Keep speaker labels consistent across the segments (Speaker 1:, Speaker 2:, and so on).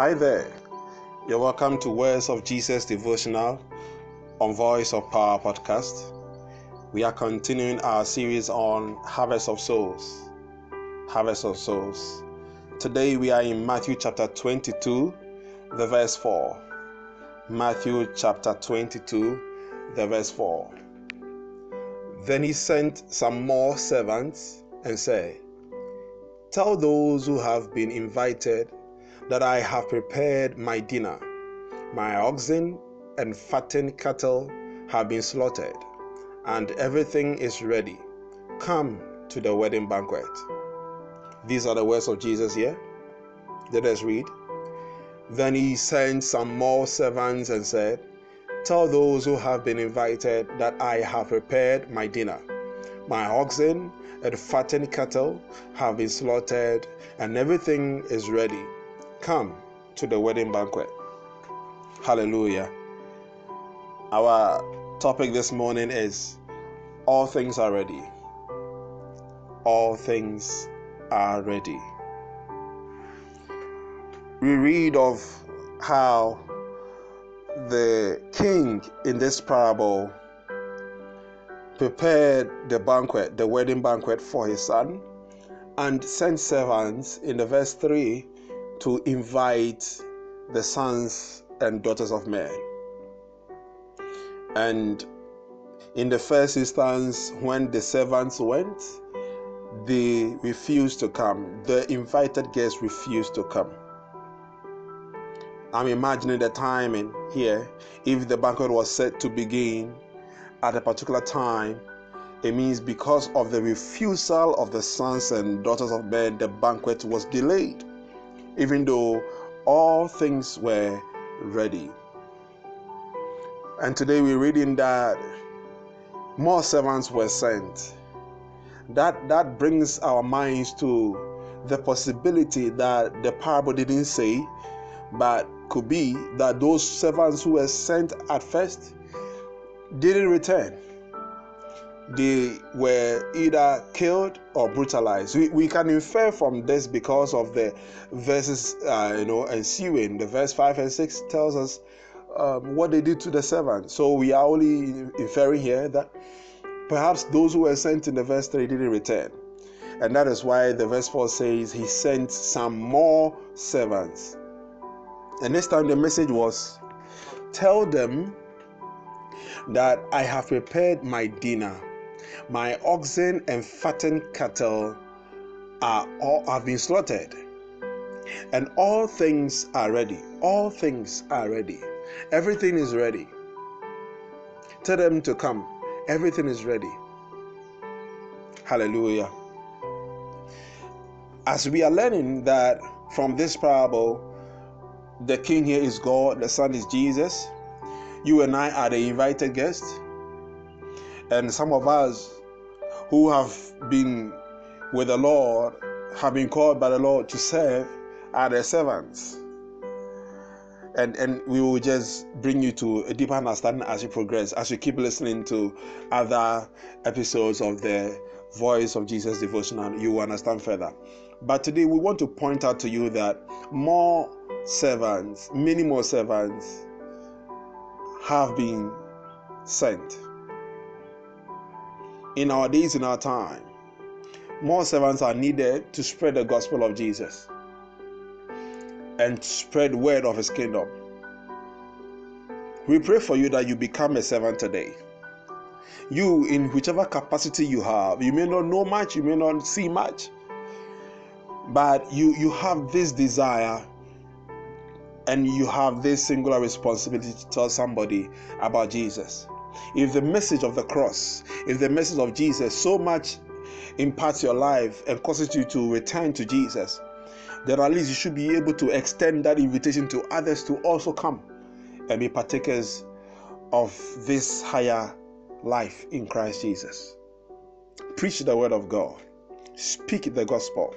Speaker 1: Hi there. You're welcome to Words of Jesus devotional on Voice of Power podcast. We are continuing our series on Harvest of Souls. Harvest of Souls. Today we are in Matthew chapter 22, the verse 4. Matthew chapter 22, the verse 4. Then he sent some more servants and said, Tell those who have been invited that I have prepared my dinner. My oxen and fattened cattle have been slaughtered, and everything is ready. Come to the wedding banquet. These are the words of Jesus here. Let us read. Then he sent some more servants and said, Tell those who have been invited that I have prepared my dinner. My oxen and fattened cattle have been slaughtered, and everything is ready. Come to the wedding banquet. Hallelujah. Our topic this morning is All things are ready. All things are ready. We read of how the king in this parable prepared the banquet, the wedding banquet for his son, and sent servants in the verse 3 to invite the sons and daughters of men. And in the first instance, when the servants went, they refused to come. The invited guests refused to come. I'm imagining the timing here. If the banquet was set to begin at a particular time, it means because of the refusal of the sons and daughters of men, the banquet was delayed, even though all things were ready. And today we're reading that more servants were sent. That that brings our minds to the possibility that the parable didn't say, but could be that those servants who were sent at first didn't return. They were either killed or brutalized. We, we can infer from this because of the verses, uh, you know, ensuing. The verse 5 and 6 tells us um, what they did to the servant. So we are only inferring here that perhaps those who were sent in the verse 3 didn't return. And that is why the verse 4 says he sent some more servants. And this time the message was tell them that I have prepared my dinner. My oxen and fattened cattle are all have been slaughtered. And all things are ready. All things are ready. Everything is ready. Tell them to come. Everything is ready. Hallelujah. As we are learning that from this parable, the king here is God, the son is Jesus. You and I are the invited guests. And some of us who have been with the Lord have been called by the Lord to serve are the servants. And, and we will just bring you to a deeper understanding as you progress, as you keep listening to other episodes of the Voice of Jesus devotional, you will understand further. But today we want to point out to you that more servants, many more servants, have been sent. In our days, in our time, more servants are needed to spread the gospel of Jesus and spread word of his kingdom. We pray for you that you become a servant today. You, in whichever capacity you have, you may not know much, you may not see much, but you you have this desire and you have this singular responsibility to tell somebody about Jesus. If the message of the cross, if the message of Jesus so much impacts your life and causes you to return to Jesus, then at least you should be able to extend that invitation to others to also come and be partakers of this higher life in Christ Jesus. Preach the word of God, speak the gospel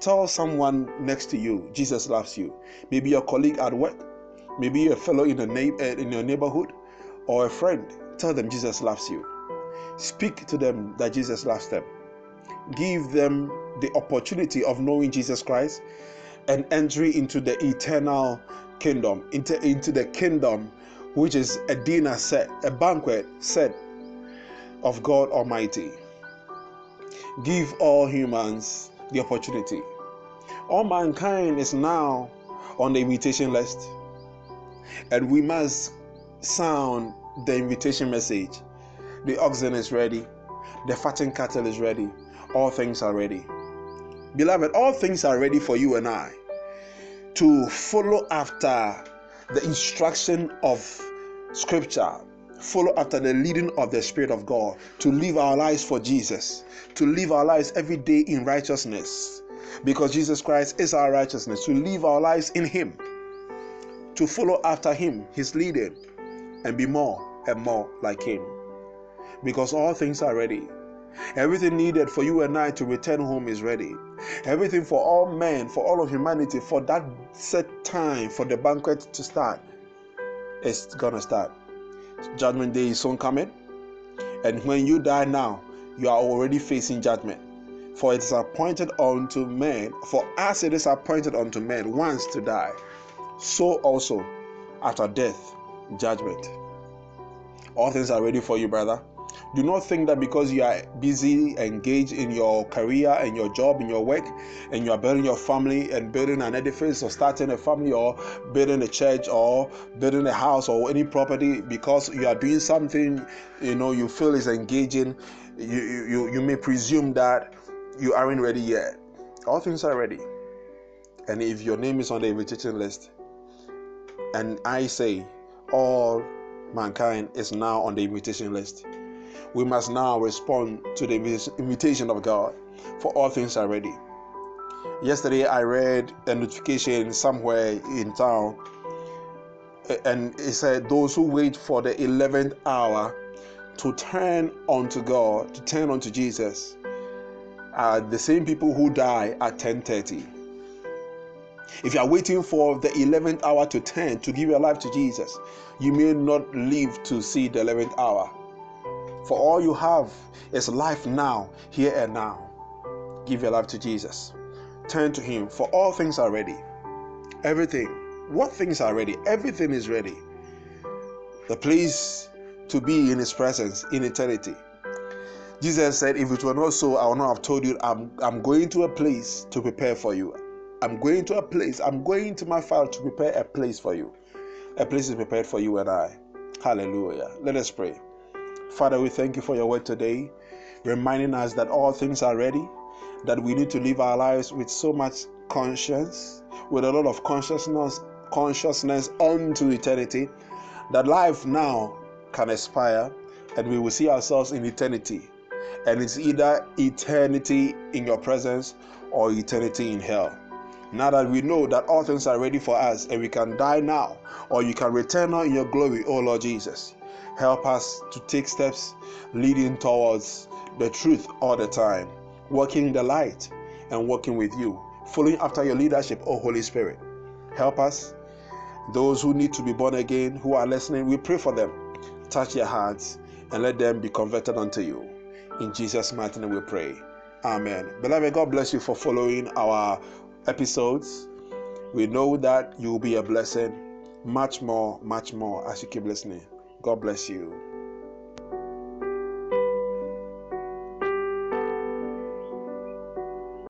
Speaker 1: Tell someone next to you Jesus loves you. Maybe your colleague at work, maybe a fellow in, a na- eh, in your neighborhood, or a friend. Tell them Jesus loves you. Speak to them that Jesus loves them. Give them the opportunity of knowing Jesus Christ and entry into the eternal kingdom, into, into the kingdom which is a dinner set, a banquet set of God Almighty. Give all humans the opportunity. All mankind is now on the invitation list, and we must sound the invitation message. The oxen is ready, the fattened cattle is ready, all things are ready. Beloved, all things are ready for you and I to follow after the instruction of Scripture, follow after the leading of the Spirit of God, to live our lives for Jesus, to live our lives every day in righteousness, because Jesus Christ is our righteousness, to live our lives in Him, to follow after Him, His leading, and be more and more like Him. Because all things are ready. Everything needed for you and I to return home is ready. Everything for all men, for all of humanity, for that set time for the banquet to start, is gonna start. Judgment day is soon coming. And when you die now, you are already facing judgment. For it is appointed unto men, for as it is appointed unto men once to die, so also after death, judgment. All things are ready for you, brother. Do not think that because you are busy, engaged in your career and your job, in your work, and you are building your family and building an edifice or starting a family or building a church or building a house or any property, because you are doing something you know you feel is engaging, you, you, you may presume that you aren't ready yet. All things are ready. And if your name is on the invitation list, and I say all mankind is now on the invitation list we must now respond to the invitation of God, for all things are ready. Yesterday, I read a notification somewhere in town, and it said, Those who wait for the 11th hour to turn unto God, to turn unto Jesus, are the same people who die at 10:30. If you are waiting for the 11th hour to turn to give your life to Jesus, you may not live to see the 11th hour. For all you have is life now, here and now. Give your life to Jesus. Turn to Him, for all things are ready. Everything. What things are ready? Everything is ready. The place to be in His presence in eternity. Jesus said, If it were not so, I would not have told you, I'm, I'm going to a place to prepare for you. I'm going to a place, I'm going to my Father to prepare a place for you. A place is prepared for you and I. Hallelujah. Let us pray. Father, we thank you for your word today, reminding us that all things are ready, that we need to live our lives with so much conscience, with a lot of consciousness, consciousness unto eternity, that life now can expire and we will see ourselves in eternity. And it's either eternity in your presence or eternity in hell. Now that we know that all things are ready for us and we can die now, or you can return in your glory, O Lord Jesus. Help us to take steps leading towards the truth all the time, working in the light and working with you, following after your leadership, O Holy Spirit. Help us. Those who need to be born again, who are listening, we pray for them. Touch their hearts and let them be converted unto you. In Jesus' mighty name we pray. Amen. Beloved, God bless you for following our episodes. We know that you will be a blessing much more, much more as you keep listening. God bless you.